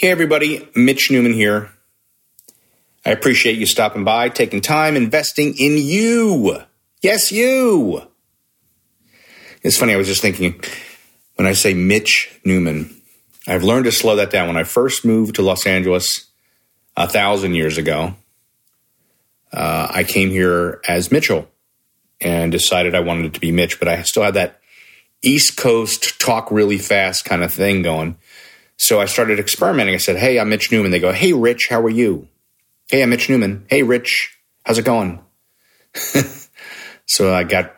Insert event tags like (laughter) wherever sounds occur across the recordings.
Hey, everybody, Mitch Newman here. I appreciate you stopping by, taking time, investing in you. Yes, you. It's funny, I was just thinking when I say Mitch Newman, I've learned to slow that down. When I first moved to Los Angeles a thousand years ago, uh, I came here as Mitchell and decided I wanted it to be Mitch, but I still had that East Coast talk really fast kind of thing going. So I started experimenting. I said, Hey, I'm Mitch Newman. They go, Hey, Rich, how are you? Hey, I'm Mitch Newman. Hey, Rich, how's it going? (laughs) so I got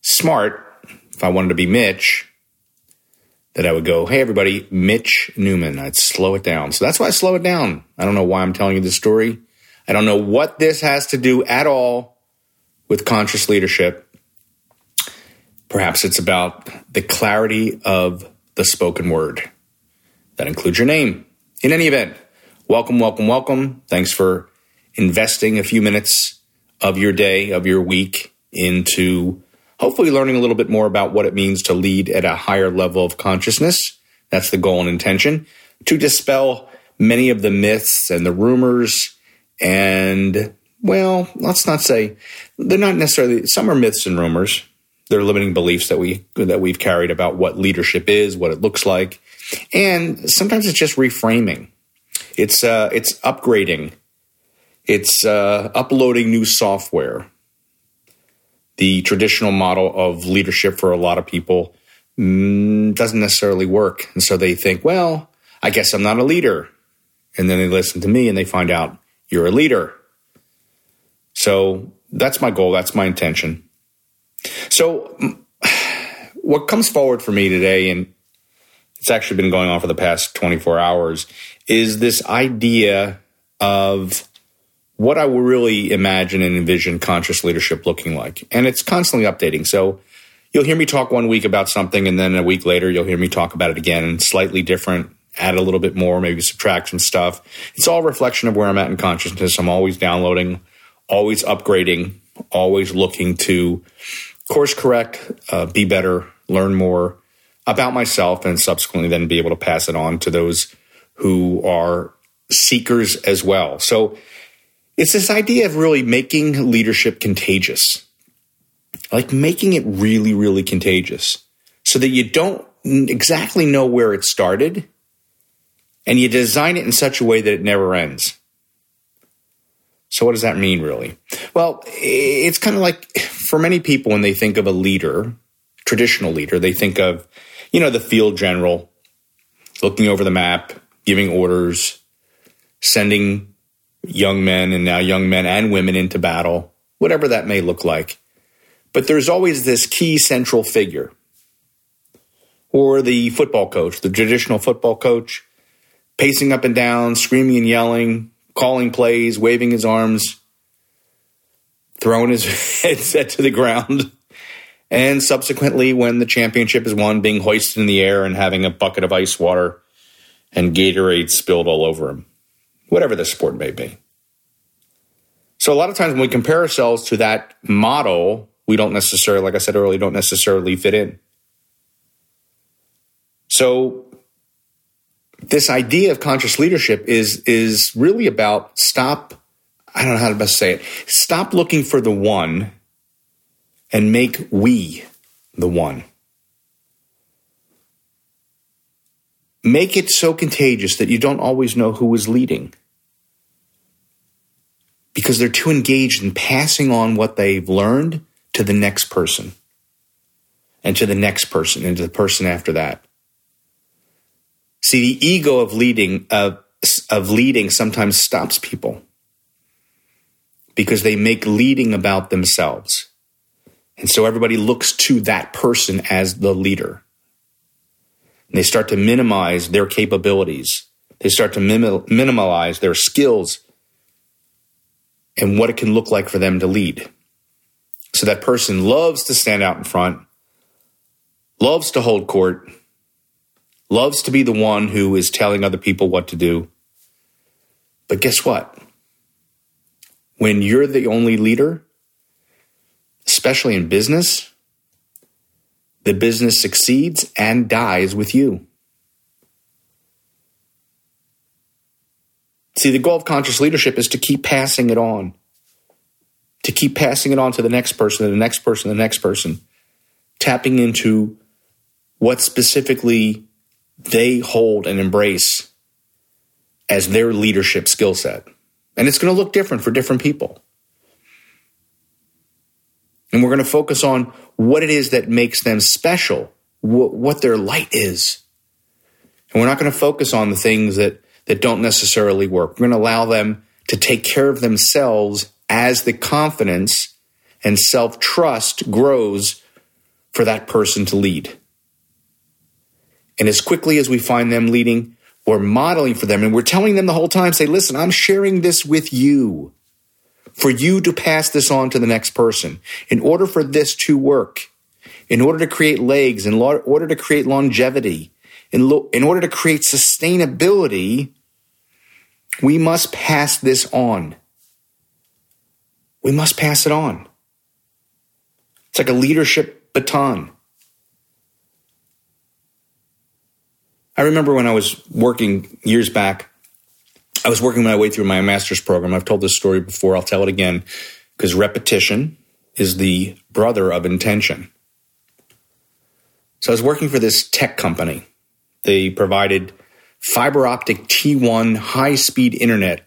smart. If I wanted to be Mitch, that I would go, Hey, everybody, Mitch Newman. I'd slow it down. So that's why I slow it down. I don't know why I'm telling you this story. I don't know what this has to do at all with conscious leadership. Perhaps it's about the clarity of the spoken word. That includes your name. In any event, welcome, welcome, welcome. Thanks for investing a few minutes of your day, of your week into hopefully learning a little bit more about what it means to lead at a higher level of consciousness. That's the goal and intention to dispel many of the myths and the rumors and well, let's not say they're not necessarily some are myths and rumors. They're limiting beliefs that we that we've carried about what leadership is, what it looks like, and sometimes it's just reframing. It's uh, it's upgrading. It's uh, uploading new software. The traditional model of leadership for a lot of people mm, doesn't necessarily work, and so they think, well, I guess I'm not a leader. And then they listen to me and they find out you're a leader. So that's my goal. That's my intention. So, what comes forward for me today, and it's actually been going on for the past 24 hours, is this idea of what I really imagine and envision conscious leadership looking like. And it's constantly updating. So, you'll hear me talk one week about something, and then a week later, you'll hear me talk about it again slightly different add a little bit more, maybe subtract some stuff. It's all reflection of where I'm at in consciousness. I'm always downloading, always upgrading, always looking to course correct, uh, be better, learn more about myself, and subsequently then be able to pass it on to those who are seekers as well. So it's this idea of really making leadership contagious, like making it really, really contagious so that you don't exactly know where it started and you design it in such a way that it never ends. So, what does that mean, really? Well, it's kind of like for many people, when they think of a leader, traditional leader, they think of, you know, the field general looking over the map, giving orders, sending young men and now young men and women into battle, whatever that may look like. But there's always this key central figure, or the football coach, the traditional football coach pacing up and down, screaming and yelling, calling plays, waving his arms, throwing his (laughs) headset to the ground. And subsequently, when the championship is won, being hoisted in the air and having a bucket of ice water and Gatorade spilled all over him, whatever the sport may be. So, a lot of times when we compare ourselves to that model, we don't necessarily, like I said earlier, don't necessarily fit in. So, this idea of conscious leadership is is really about stop I don't know how to best say it. Stop looking for the one and make we the one. Make it so contagious that you don't always know who is leading. because they're too engaged in passing on what they've learned to the next person and to the next person and to the person after that. See, the ego of leading of, of leading sometimes stops people because they make leading about themselves. And so everybody looks to that person as the leader. And they start to minimize their capabilities. They start to minim- minimize their skills and what it can look like for them to lead. So that person loves to stand out in front, loves to hold court, loves to be the one who is telling other people what to do. But guess what? When you're the only leader, especially in business, the business succeeds and dies with you. See, the goal of conscious leadership is to keep passing it on, to keep passing it on to the next person, the next person, the next person, tapping into what specifically they hold and embrace as their leadership skill set. And it's going to look different for different people. And we're going to focus on what it is that makes them special, wh- what their light is. And we're not going to focus on the things that, that don't necessarily work. We're going to allow them to take care of themselves as the confidence and self trust grows for that person to lead. And as quickly as we find them leading, we're modeling for them and we're telling them the whole time, say, listen, I'm sharing this with you for you to pass this on to the next person. In order for this to work, in order to create legs, in order to create longevity, in, lo- in order to create sustainability, we must pass this on. We must pass it on. It's like a leadership baton. I remember when I was working years back, I was working my way through my master's program. I've told this story before. I'll tell it again because repetition is the brother of intention. So I was working for this tech company. They provided fiber optic T1 high speed internet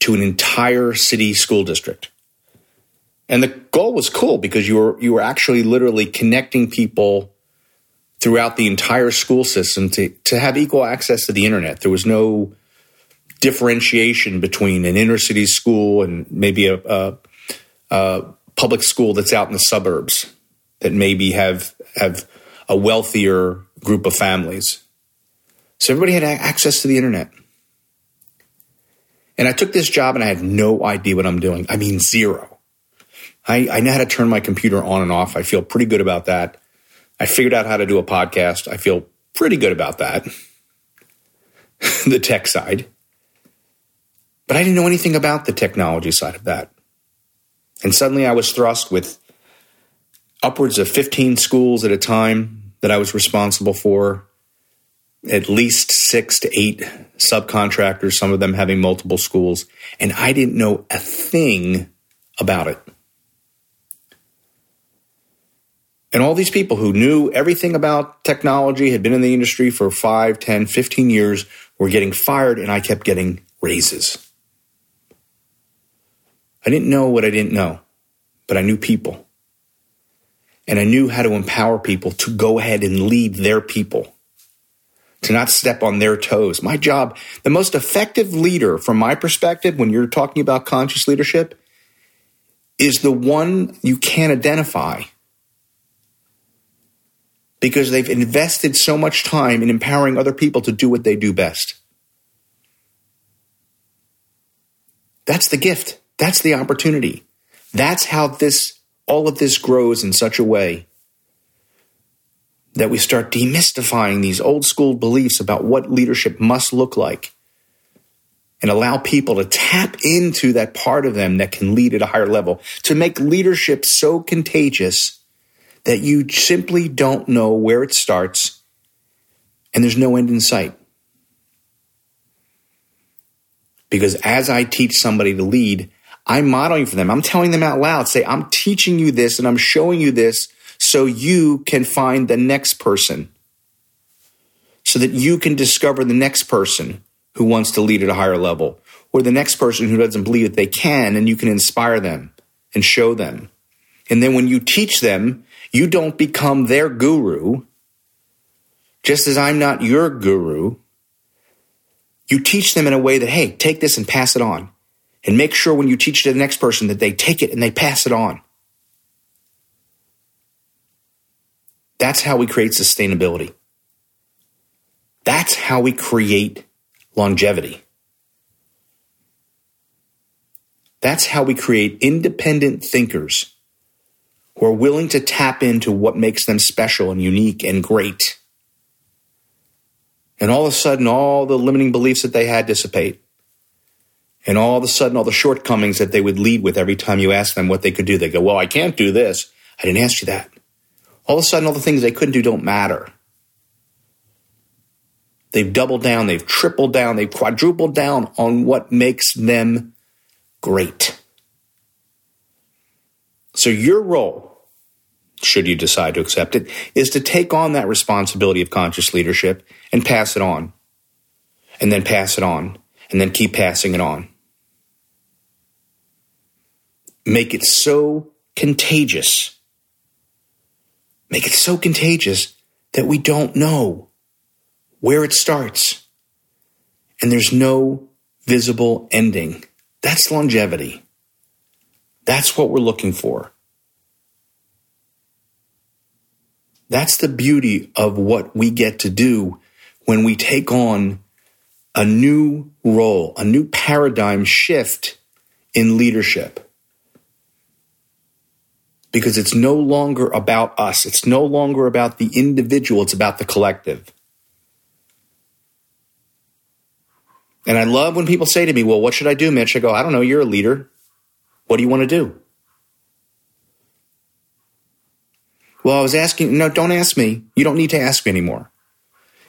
to an entire city school district. And the goal was cool because you were you were actually literally connecting people throughout the entire school system to, to have equal access to the internet. There was no differentiation between an inner city school and maybe a, a, a public school that's out in the suburbs that maybe have have a wealthier group of families. So everybody had access to the internet. And I took this job and I had no idea what I'm doing. I mean, zero. I, I know how to turn my computer on and off. I feel pretty good about that. I figured out how to do a podcast. I feel pretty good about that. (laughs) the tech side. But I didn't know anything about the technology side of that. And suddenly I was thrust with upwards of 15 schools at a time that I was responsible for, at least six to eight subcontractors, some of them having multiple schools. And I didn't know a thing about it. And all these people who knew everything about technology, had been in the industry for 5, 10, 15 years, were getting fired, and I kept getting raises. I didn't know what I didn't know, but I knew people. And I knew how to empower people to go ahead and lead their people, to not step on their toes. My job, the most effective leader from my perspective, when you're talking about conscious leadership, is the one you can't identify because they've invested so much time in empowering other people to do what they do best. That's the gift. That's the opportunity. That's how this all of this grows in such a way that we start demystifying these old school beliefs about what leadership must look like and allow people to tap into that part of them that can lead at a higher level to make leadership so contagious that you simply don't know where it starts and there's no end in sight. Because as I teach somebody to lead, I'm modeling for them. I'm telling them out loud, say, I'm teaching you this and I'm showing you this so you can find the next person, so that you can discover the next person who wants to lead at a higher level or the next person who doesn't believe that they can, and you can inspire them and show them. And then when you teach them, you don't become their guru, just as I'm not your guru. You teach them in a way that, hey, take this and pass it on. And make sure when you teach to the next person that they take it and they pass it on. That's how we create sustainability. That's how we create longevity. That's how we create independent thinkers who are willing to tap into what makes them special and unique and great. And all of a sudden, all the limiting beliefs that they had dissipate. And all of a sudden, all the shortcomings that they would lead with every time you ask them what they could do, they go, Well, I can't do this. I didn't ask you that. All of a sudden, all the things they couldn't do don't matter. They've doubled down, they've tripled down, they've quadrupled down on what makes them great. So, your role, should you decide to accept it, is to take on that responsibility of conscious leadership and pass it on, and then pass it on, and then keep passing it on. Make it so contagious. Make it so contagious that we don't know where it starts. And there's no visible ending. That's longevity. That's what we're looking for. That's the beauty of what we get to do when we take on a new role, a new paradigm shift in leadership. Because it's no longer about us. It's no longer about the individual. It's about the collective. And I love when people say to me, Well, what should I do, Mitch? I go, I don't know. You're a leader. What do you want to do? Well, I was asking, no, don't ask me. You don't need to ask me anymore.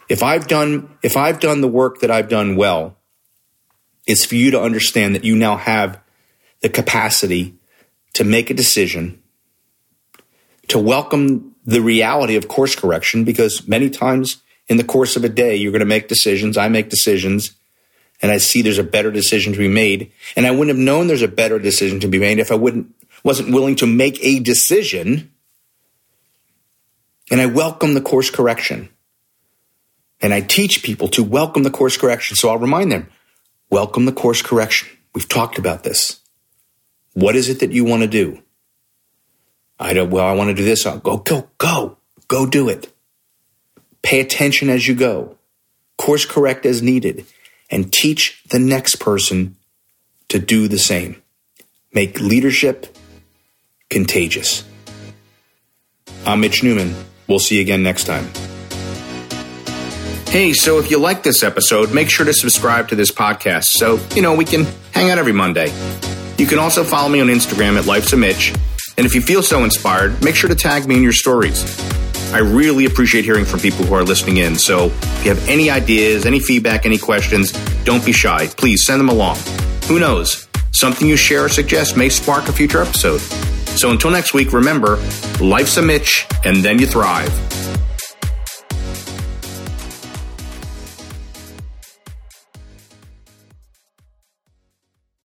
If I've done, if I've done the work that I've done well, it's for you to understand that you now have the capacity to make a decision, to welcome the reality of course correction, because many times in the course of a day, you're going to make decisions. I make decisions and I see there's a better decision to be made. And I wouldn't have known there's a better decision to be made if I wouldn't wasn't willing to make a decision. And I welcome the course correction. And I teach people to welcome the course correction. So I'll remind them, welcome the course correction. We've talked about this. What is it that you want to do? I don't, well, I want to do this. I'll go, go, go, go do it. Pay attention as you go. Course correct as needed and teach the next person to do the same. Make leadership contagious. I'm Mitch Newman. We'll see you again next time. Hey, so if you like this episode, make sure to subscribe to this podcast so, you know, we can hang out every Monday. You can also follow me on Instagram at Life's a Mitch. And if you feel so inspired, make sure to tag me in your stories. I really appreciate hearing from people who are listening in. So if you have any ideas, any feedback, any questions, don't be shy. Please send them along. Who knows? Something you share or suggest may spark a future episode. So until next week, remember life's a Mitch, and then you thrive.